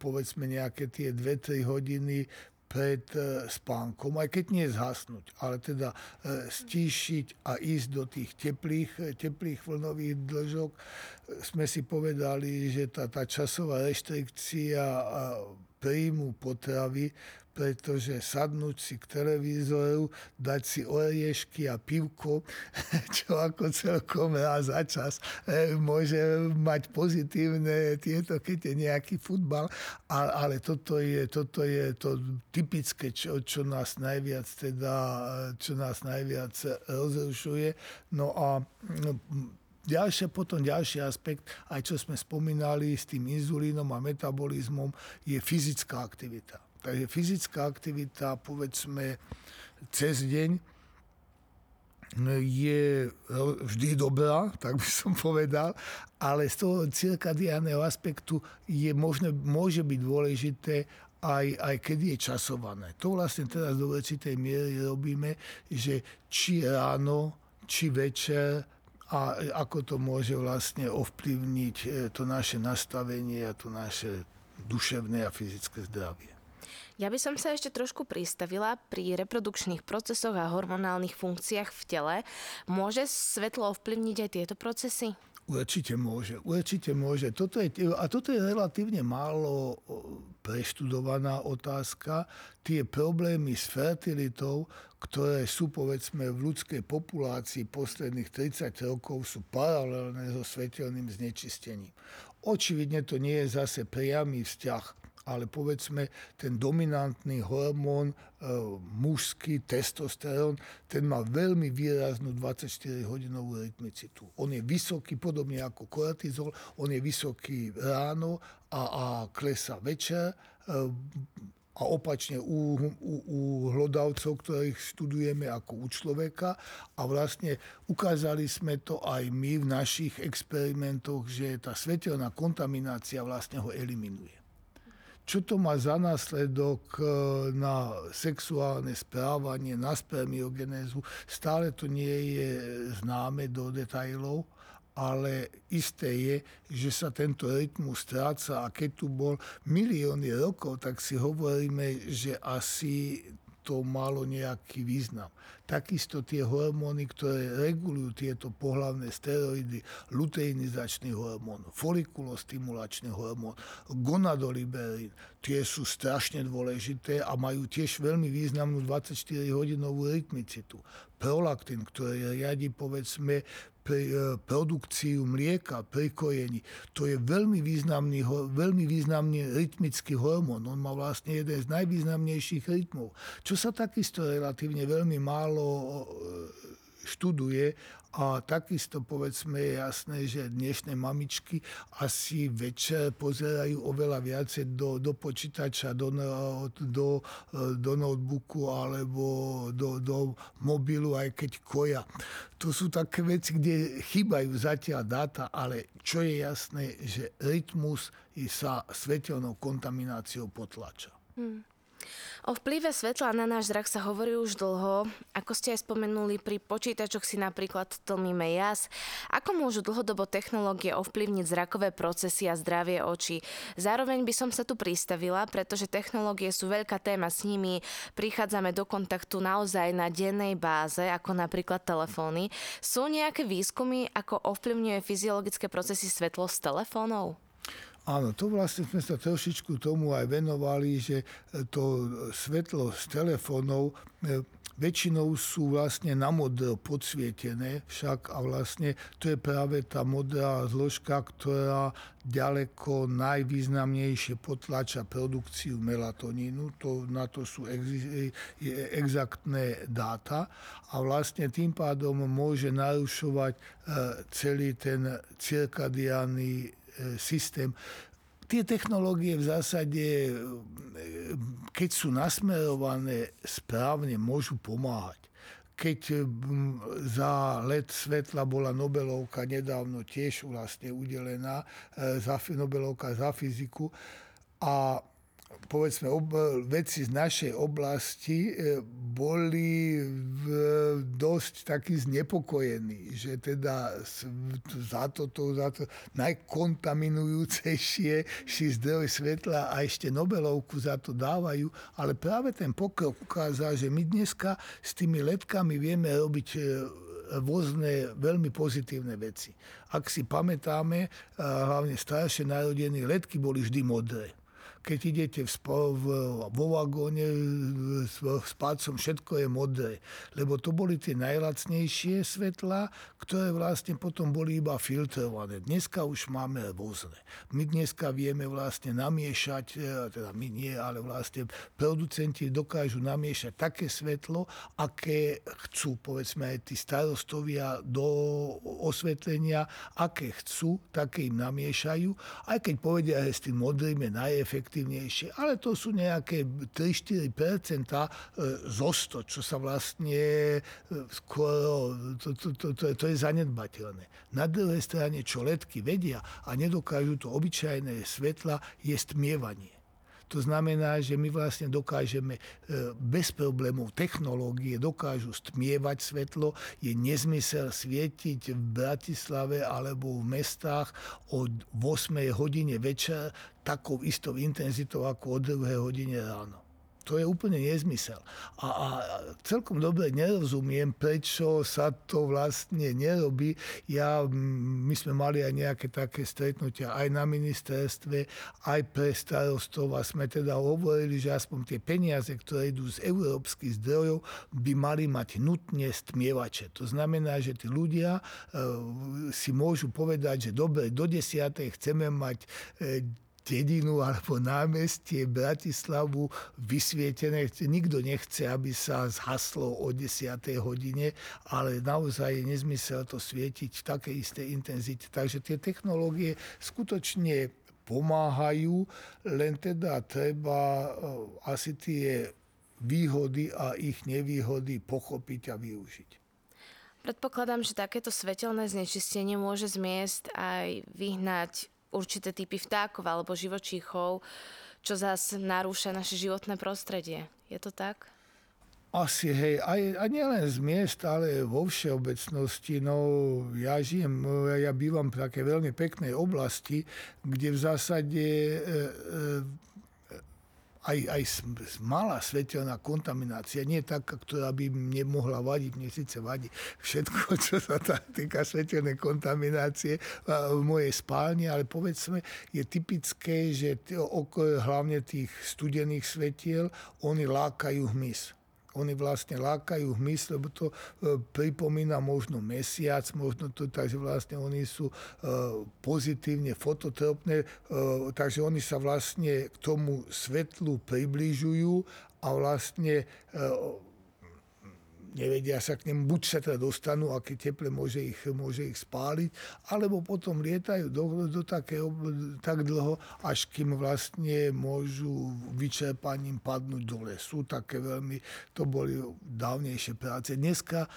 povedzme nejaké tie 2-3 hodiny pred e, spánkom, aj keď nie zhasnúť, ale teda e, stíšiť a ísť do tých teplých, e, teplých vlnových dĺžok. Sme si povedali, že tá, tá časová reštrikcia príjmu potravy pretože sadnúť si k televízoru, dať si oriešky a pivko, čo ako celkom raz za čas e, môže mať pozitívne tieto, keď je nejaký futbal, ale toto je, toto je to typické, čo, čo nás najviac teda, čo nás najviac rozrušuje. No a no, Ďalšie, potom ďalší aspekt, aj čo sme spomínali s tým inzulínom a metabolizmom, je fyzická aktivita. Takže fyzická aktivita, povedzme, cez deň je vždy dobrá, tak by som povedal, ale z toho cirkadiálneho aspektu je možné, môže byť dôležité aj, aj keď je časované. To vlastne teraz do určitej miery robíme, že či ráno, či večer a ako to môže vlastne ovplyvniť e, to naše nastavenie a to naše duševné a fyzické zdravie. Ja by som sa ešte trošku pristavila pri reprodukčných procesoch a hormonálnych funkciách v tele. Môže svetlo ovplyvniť aj tieto procesy? Určite môže, určite môže. Toto je, a toto je relatívne málo preštudovaná otázka. Tie problémy s fertilitou, ktoré sú povedzme v ľudskej populácii posledných 30 rokov, sú paralelné so svetelným znečistením. Očividne to nie je zase priamy vzťah ale povedzme ten dominantný hormón e, mužský, testosterón, ten má veľmi výraznú 24-hodinovú rytmicitu. On je vysoký, podobne ako kortizol, on je vysoký ráno a, a klesa večer. E, a opačne u, u, u hlodavcov, ktorých študujeme ako u človeka. A vlastne ukázali sme to aj my v našich experimentoch, že tá svetelná kontaminácia vlastne ho eliminuje čo to má za následok e, na sexuálne správanie, na spermiogenézu, stále to nie je známe do detajlov, ale isté je, že sa tento rytmus stráca. A keď tu bol milióny rokov, tak si hovoríme, že asi to malo nejaký význam. Takisto tie hormóny, ktoré regulujú tieto pohlavné steroidy, luteinizačný hormón, folikulostimulačný hormón, gonadoliberín, tie sú strašne dôležité a majú tiež veľmi významnú 24-hodinovú rytmicitu. Prolaktín, ktorý riadi povedzme pre produkciu mlieka pri kojení. To je veľmi významný, veľmi významný rytmický hormón. On má vlastne jeden z najvýznamnejších rytmov. Čo sa takisto relatívne veľmi málo študuje a takisto povedzme je jasné, že dnešné mamičky asi večer pozerajú oveľa viacej do, do počítača, do, do, do notebooku alebo do, do mobilu, aj keď koja. To sú také veci, kde chýbajú zatiaľ dáta, ale čo je jasné, že rytmus sa svetelnou kontamináciou potlača. Hmm. O vplyve svetla na náš zrak sa hovorí už dlho. Ako ste aj spomenuli, pri počítačoch si napríklad tlmíme jas. Ako môžu dlhodobo technológie ovplyvniť zrakové procesy a zdravie očí? Zároveň by som sa tu pristavila, pretože technológie sú veľká téma s nimi. Prichádzame do kontaktu naozaj na dennej báze, ako napríklad telefóny. Sú nejaké výskumy, ako ovplyvňuje fyziologické procesy svetlo z telefónov? Áno, to vlastne sme sa trošičku tomu aj venovali, že to svetlo z telefónov e, väčšinou sú vlastne na modro podsvietené však a vlastne to je práve tá modrá zložka, ktorá ďaleko najvýznamnejšie potlača produkciu melatonínu. To, na to sú ex, exaktné dáta a vlastne tým pádom môže narušovať e, celý ten cirkadiánny E, systém. Tie technológie v zásade, e, keď sú nasmerované správne, môžu pomáhať. Keď e, za let svetla bola Nobelovka nedávno tiež vlastne udelená, za, Nobelovka za fyziku, a povedzme, ob, veci z našej oblasti e, boli v, dosť takí znepokojení, že teda za toto, za to najkontaminujúcejšie ši zdroj svetla a ešte Nobelovku za to dávajú, ale práve ten pokrok ukázal, že my dneska s tými letkami vieme robiť e, rôzne veľmi pozitívne veci. Ak si pamätáme, hlavne staršie narodení letky boli vždy modré keď idete v, v, vo vagóne s, s všetko je modré. Lebo to boli tie najlacnejšie svetla, ktoré vlastne potom boli iba filtrované. Dneska už máme rôzne. My dneska vieme vlastne namiešať, e, teda my nie, ale vlastne producenti dokážu namiešať také svetlo, aké chcú, povedzme aj tí starostovia do osvetlenia, aké chcú, také im namiešajú. Aj keď povedia, že s tým modrým je najefektívnejšie, efektívnejšie. Ale to sú nejaké 3-4% e, zo 100, čo sa vlastne skoro, to, to, to, to, to je zanedbateľné. Na druhej strane, čo letky vedia a nedokážu to obyčajné svetla, je stmievanie. To znamená, že my vlastne dokážeme e, bez problémov technológie dokážu stmievať svetlo. Je nezmysel svietiť v Bratislave alebo v mestách od 8 hodine večer takou istou intenzitou ako od 2 hodine ráno. To je úplne nezmysel. A, a celkom dobre nerozumiem, prečo sa to vlastne nerobí. Ja, my sme mali aj nejaké také stretnutia aj na ministerstve, aj pre starostov a sme teda hovorili, že aspoň tie peniaze, ktoré idú z európskych zdrojov, by mali mať nutne stmievače. To znamená, že tí ľudia e, si môžu povedať, že dobre, do desiatej chceme mať e, dedinu alebo námestie Bratislavu vysvietené. Nikto nechce, aby sa zhaslo o 10. hodine, ale naozaj je nezmysel to svietiť v takej istej intenzite. Takže tie technológie skutočne pomáhajú, len teda treba eh, asi tie výhody a ich nevýhody pochopiť a využiť. Predpokladám, že takéto svetelné znečistenie môže z miest aj vyhnať určité typy vtákov alebo živočíchov, čo zás narúša naše životné prostredie. Je to tak? Asi, hej, aj, a nielen z miest, ale vo všeobecnosti. No, ja žijem, ja bývam v také veľmi peknej oblasti, kde v zásade e, e, aj, aj malá svetelná kontaminácia, nie taká, ktorá by nemohla vadiť, mne síce vadí všetko, čo sa týka svetelnej kontaminácie v mojej spálni, ale povedzme, je typické, že hlavne tých studených svetiel, oni lákajú hmyz oni vlastne lákajú hmyz, lebo to e, pripomína možno mesiac, možno to, takže vlastne oni sú e, pozitívne fototropné, e, takže oni sa vlastne k tomu svetlu približujú a vlastne nevedia sa k nemu, buď sa teda dostanú, aké teple môže ich, môže ich spáliť, alebo potom lietajú do, do také, tak dlho, až kým vlastne môžu vyčerpaním padnúť dole. Sú také veľmi, to boli dávnejšie práce. Dneska e,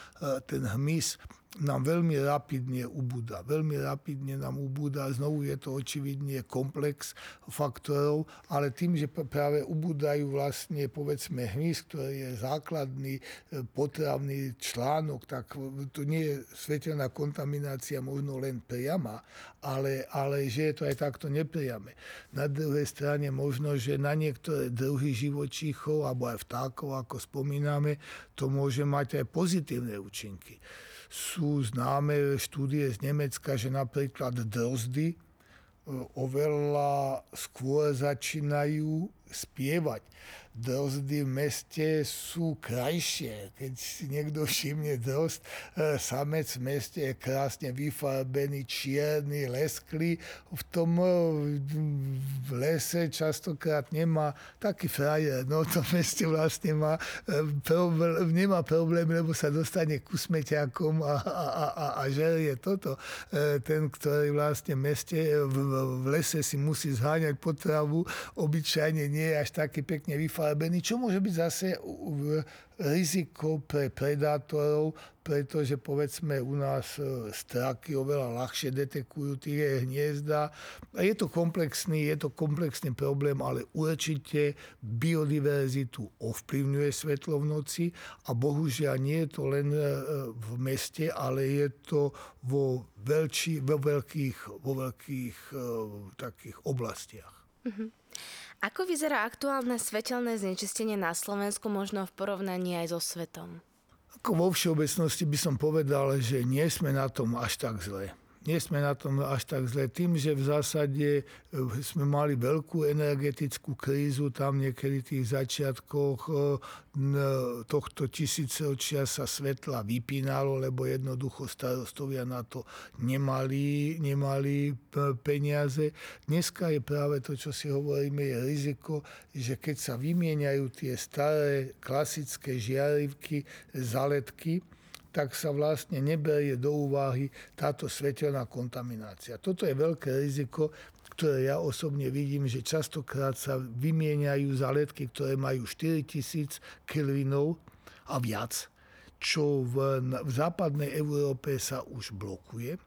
ten hmyz nám veľmi rapidne ubúda. Veľmi rapidne nám ubúda. Znovu je to očividne komplex faktorov, ale tým, že práve ubúdajú vlastne povedzme hmyz, ktorý je základný e, potravný článok, tak to nie je svetelná kontaminácia možno len priama, ale, ale že je to aj takto nepriame. Na druhej strane možno, že na niektoré druhy živočíchov alebo aj vtákov, ako spomíname, to môže mať aj pozitívne účinky sú známe štúdie z Nemecka, že napríklad drozdy e, oveľa skôr začínajú spievať drozdy v meste sú krajšie. Keď si niekto všimne drozd, e, samec v meste je krásne vyfarbený, čierny, lesklý. V tom e, v lese častokrát nemá taký frajer. No to meste vlastne má, e, problém, nemá problém, lebo sa dostane ku smeťakom a, a, a, a žerie toto. Ten, ktorý vlastne meste, v, v lese si musí zháňať potravu, obyčajne nie je až taký pekne vyfarbený čo môže byť zase riziko pre predátorov, pretože povedzme u nás e, straky oveľa ľahšie detekujú tie hniezda. A je to komplexný, je to komplexný problém, ale určite biodiverzitu ovplyvňuje svetlo v noci a bohužiaľ nie je to len e, v meste, ale je to vo, veľči, vo veľkých, vo veľkých uh, takých oblastiach. Mm-hmm. Ako vyzerá aktuálne svetelné znečistenie na Slovensku možno v porovnaní aj so svetom? Ako vo všeobecnosti by som povedal, že nie sme na tom až tak zle nie sme na tom až tak zle. Tým, že v zásade e, sme mali veľkú energetickú krízu, tam niekedy v tých začiatkoch e, tohto tisícročia sa svetla vypínalo, lebo jednoducho starostovia na to nemali, nemali peniaze. Dneska je práve to, čo si hovoríme, je riziko, že keď sa vymieňajú tie staré klasické žiarivky, zaletky, tak sa vlastne neberie do úvahy táto svetelná kontaminácia. Toto je veľké riziko, ktoré ja osobne vidím, že častokrát sa vymieňajú zaletky, ktoré majú 4000 kelvinov a viac, čo v, v západnej Európe sa už blokuje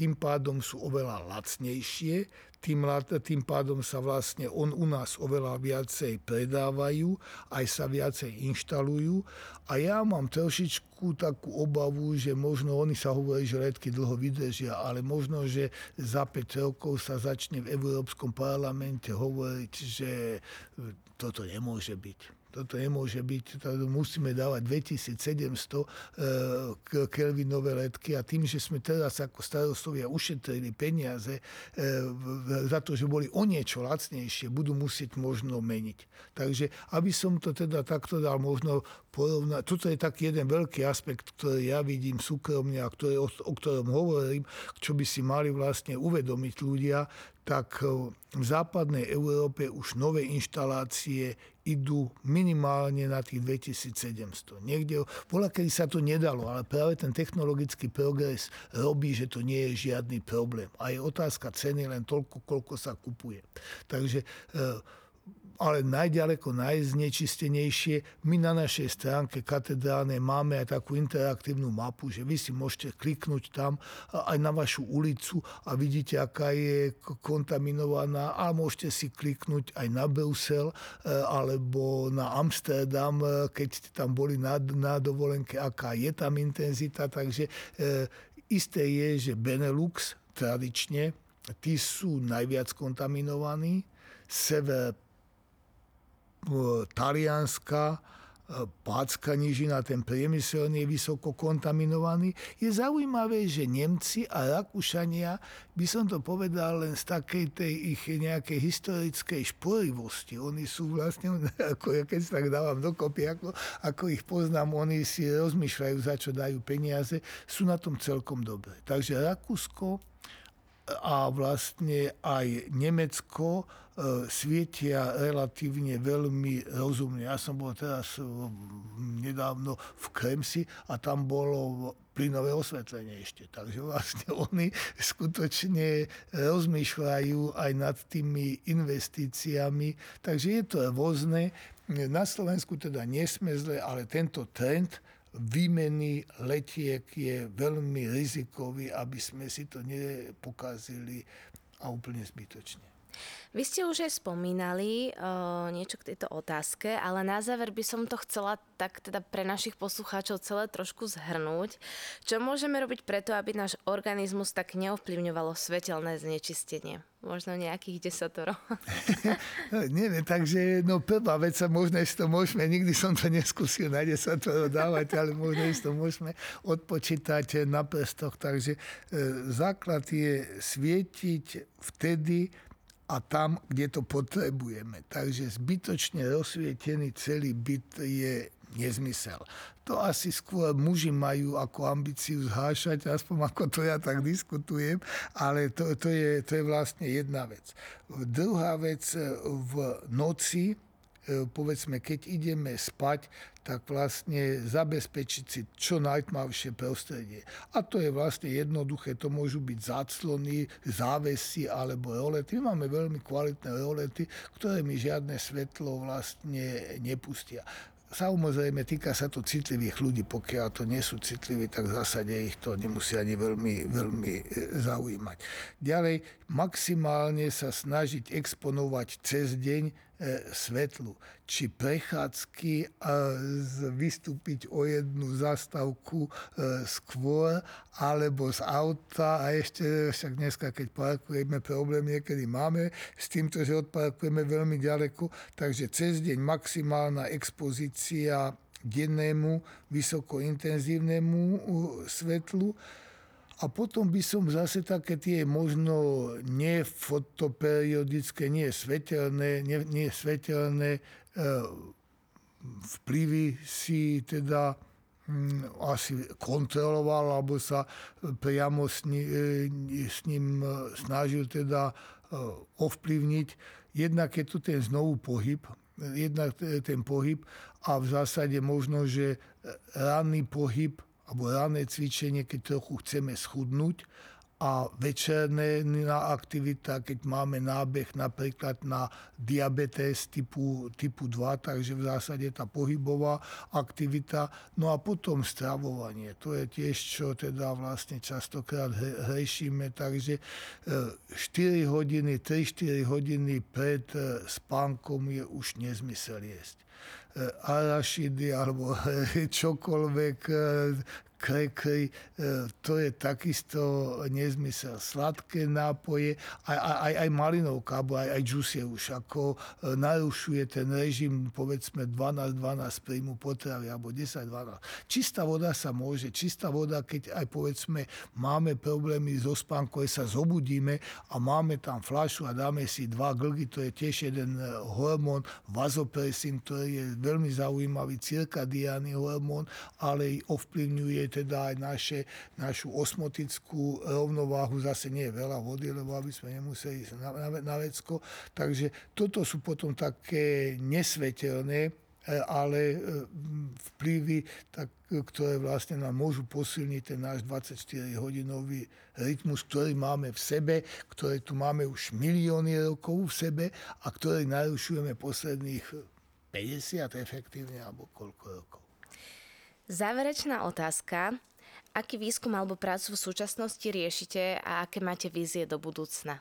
tým pádom sú oveľa lacnejšie, tým, tým pádom sa vlastne on u nás oveľa viacej predávajú, aj sa viacej inštalujú. A ja mám trošičku takú obavu, že možno oni sa hovorí, že letky dlho vydržia, ale možno, že za 5 rokov sa začne v Európskom parlamente hovoriť, že toto nemôže byť toto nemôže byť, to musíme dávať 2700 e, kelvinové letky a tým, že sme teraz ako starostovia ušetrili peniaze e, za to, že boli o niečo lacnejšie, budú musieť možno meniť. Takže aby som to teda takto dal možno porovnať, toto je taký jeden veľký aspekt, ktorý ja vidím súkromne a ktorý, o, o ktorom hovorím, čo by si mali vlastne uvedomiť ľudia, tak v západnej Európe už nové inštalácie idú minimálne na tých 2700. Niekde, bola, kedy sa to nedalo, ale práve ten technologický progres robí, že to nie je žiadny problém. A je otázka ceny len toľko, koľko sa kupuje. Takže e, ale najďaleko najznečistenejšie. My na našej stránke katedrálnej máme aj takú interaktívnu mapu, že vy si môžete kliknúť tam aj na vašu ulicu a vidíte, aká je kontaminovaná a môžete si kliknúť aj na Brusel e, alebo na Amsterdam, e, keď ste tam boli na, na dovolenke, aká je tam intenzita. Takže e, isté je, že Benelux tradične, tí sú najviac kontaminovaní, sever Talianska, e, Pácka nižina, ten priemyselný je vysoko kontaminovaný. Je zaujímavé, že Nemci a Rakúšania, by som to povedal len z takej tej ich nejakej historickej šporivosti. Oni sú vlastne, ako ja keď sa tak dávam dokopy, ako, ako ich poznám, oni si rozmýšľajú, za čo dajú peniaze, sú na tom celkom dobre. Takže Rakúsko a vlastne aj Nemecko e, svietia relatívne veľmi rozumne. Ja som bol teraz e, nedávno v Kremsi a tam bolo plynové osvetlenie ešte. Takže vlastne oni skutočne rozmýšľajú aj nad tými investíciami. Takže je to rôzne. Na Slovensku teda nie sme zle, ale tento trend výmeny letiek je veľmi rizikový, aby sme si to nepokázili a úplne zbytočne. Vy ste už aj spomínali uh, niečo k tejto otázke, ale na záver by som to chcela tak teda pre našich poslucháčov celé trošku zhrnúť. Čo môžeme robiť preto, aby náš organizmus tak neovplyvňovalo svetelné znečistenie? Možno nejakých desatoro. no, neviem, takže no prvá vec sa možno to môžeme, nikdy som to neskúsil na desatoro dávať, ale možno to môžeme odpočítať na prstoch. Takže e, základ je svietiť vtedy, a tam, kde to potrebujeme. Takže zbytočne rozsvietený celý byt je nezmysel. To asi skôr muži majú ako ambíciu zhášať, aspoň ako to ja tak diskutujem, ale to, to, je, to je vlastne jedna vec. Druhá vec, v noci povedzme, keď ideme spať, tak vlastne zabezpečiť si čo najtmavšie prostredie. A to je vlastne jednoduché, to môžu byť záclony, závesy alebo rolety. My máme veľmi kvalitné rolety, ktoré mi žiadne svetlo vlastne nepustia. Samozrejme, týka sa to citlivých ľudí, pokiaľ to nie sú citliví, tak v zásade ich to nemusí ani veľmi, veľmi e, zaujímať. Ďalej, maximálne sa snažiť exponovať cez deň e, svetlu. Či prechádzky vystúpiť o jednu zastavku e, skôr, alebo z auta a ešte však dneska, keď parkujeme, problém niekedy máme s týmto, že odparkujeme veľmi ďaleko, takže cez deň maximálna expozícia dennému vysokointenzívnemu svetlu. A potom by som zase také tie možno nefotoperiodické, nie svetelné, nie, nie svetelné e, vplyvy si teda hm, asi kontroloval, alebo sa priamo s, ni, e, s ním snažil teda e, ovplyvniť. Jednak je tu ten znovu pohyb, jednak ten pohyb a v zásade možno, že ranný pohyb alebo ranné cvičenie, keď trochu chceme schudnúť a večerné aktivita, keď máme nábeh napríklad na diabetes typu, typu 2, takže v zásade tá pohybová aktivita. No a potom stravovanie, to je tiež, čo teda vlastne častokrát hrešíme, takže 4 e, hodiny, 3-4 hodiny pred e, spánkom je už nezmysel jesť arašidy alebo čokoľvek, krekry, e, to je takisto nezmysel. Sladké nápoje, aj, aj, aj malinovka, alebo aj, aj džus je už ako e, narušuje ten režim, povedzme 12-12 príjmu potravy, alebo 10-12. Čistá voda sa môže, čistá voda, keď aj povedzme máme problémy so spánkom, sa zobudíme a máme tam flašu a dáme si dva glgy, to je tiež jeden e, hormón, vazopresin, ktorý je veľmi zaujímavý, cirkadiálny hormón, ale ovplyvňuje teda aj naše, našu osmotickú rovnováhu, zase nie je veľa vody, lebo aby sme nemuseli ísť na, na, na vecko. Takže toto sú potom také nesvetelné, e, ale e, vplyvy, tak, ktoré vlastne nám môžu posilniť ten náš 24-hodinový rytmus, ktorý máme v sebe, ktorý tu máme už milióny rokov v sebe a ktorý narušujeme posledných 50 efektívne alebo koľko rokov. Záverečná otázka. Aký výskum alebo prácu v súčasnosti riešite a aké máte vízie do budúcna?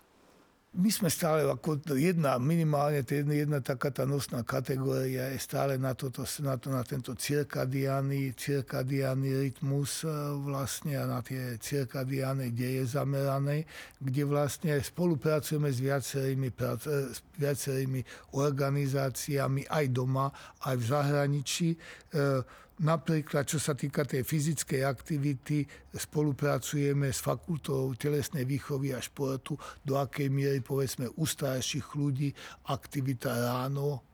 My sme stále ako jedna, minimálne jedna, jedna taká tá nosná kategória je stále na, toto, na, to, na tento cirkadiány, cirkadiány rytmus e, vlastne a na tie cirkadiáne deje zamerané, kde vlastne spolupracujeme s viacerými, e, s viacerými organizáciami aj doma, aj v zahraničí. E, Napríklad, čo sa týka tej fyzickej aktivity, spolupracujeme s fakultou telesnej výchovy a športu, do akej miery, povedzme, u starších ľudí aktivita ráno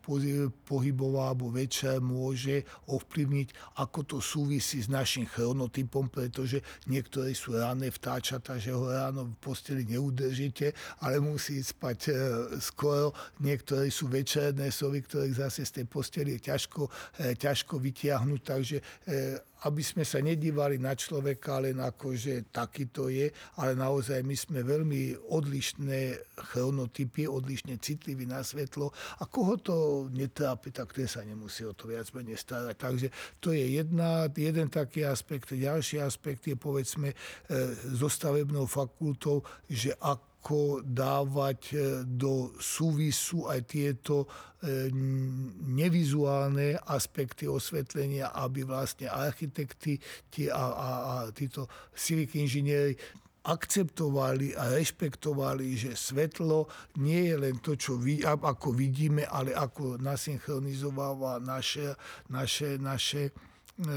pohybová alebo večer môže ovplyvniť, ako to súvisí s našim chronotypom, pretože niektorí sú ráne vtáčata, že ho ráno v posteli neudržíte, ale musí spať e, skoro. Niektorí sú večerné sovy, ktorých zase z tej posteli je ťažko, e, ťažko vytiahnuť, takže e, aby sme sa nedívali na človeka len ako, že taký to je, ale naozaj my sme veľmi odlišné chronotypy, odlišne citliví na svetlo a koho to netrápi, tak ten sa nemusí o to viac menej starať. Takže to je jedna, jeden taký aspekt. Ďalší aspekt je povedzme e, so stavebnou fakultou, že ak ako dávať e, do súvisu aj tieto e, nevizuálne aspekty osvetlenia, aby vlastne architekti a, a, a títo civic inžinieri akceptovali a rešpektovali, že svetlo nie je len to, čo vid- ako vidíme, ale ako nasynchronizováva naše, naše, naše e,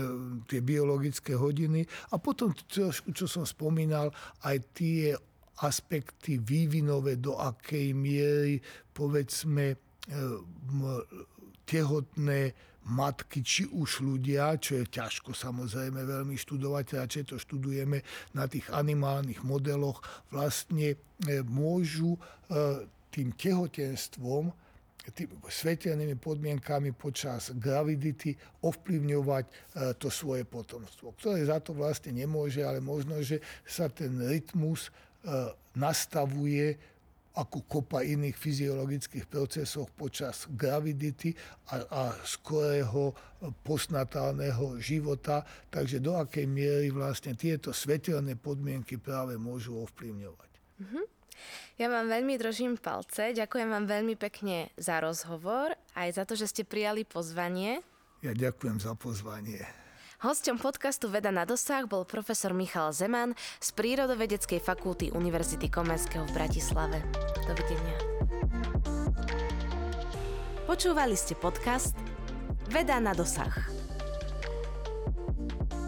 tie biologické hodiny. A potom, čo, čo som spomínal, aj tie aspekty vývinové, do akej miery, povedzme, e, tehotné matky, či už ľudia, čo je ťažko samozrejme veľmi študovať, radšej to študujeme na tých animálnych modeloch, vlastne e, môžu e, tým tehotenstvom tým svetelnými podmienkami počas gravidity ovplyvňovať to svoje potomstvo, ktoré za to vlastne nemôže, ale možno, že sa ten rytmus nastavuje ako kopa iných fyziologických procesov počas gravidity a, a skorého postnatálneho života. Takže do akej miery vlastne tieto svetelné podmienky práve môžu ovplyvňovať. Mm-hmm. Ja vám veľmi držím palce. Ďakujem vám veľmi pekne za rozhovor, aj za to, že ste prijali pozvanie. Ja ďakujem za pozvanie. Hosťom podcastu Veda na dosah bol profesor Michal Zeman z Prírodovedeckej fakulty Univerzity Komenského v Bratislave. Dovidenia. Počúvali ste podcast Veda na dosah.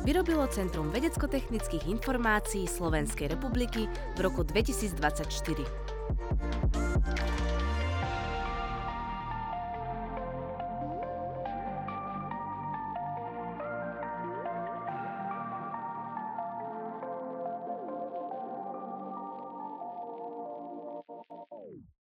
Vyrobilo Centrum vedecko-technických informácií Slovenskej republiky v roku 2024.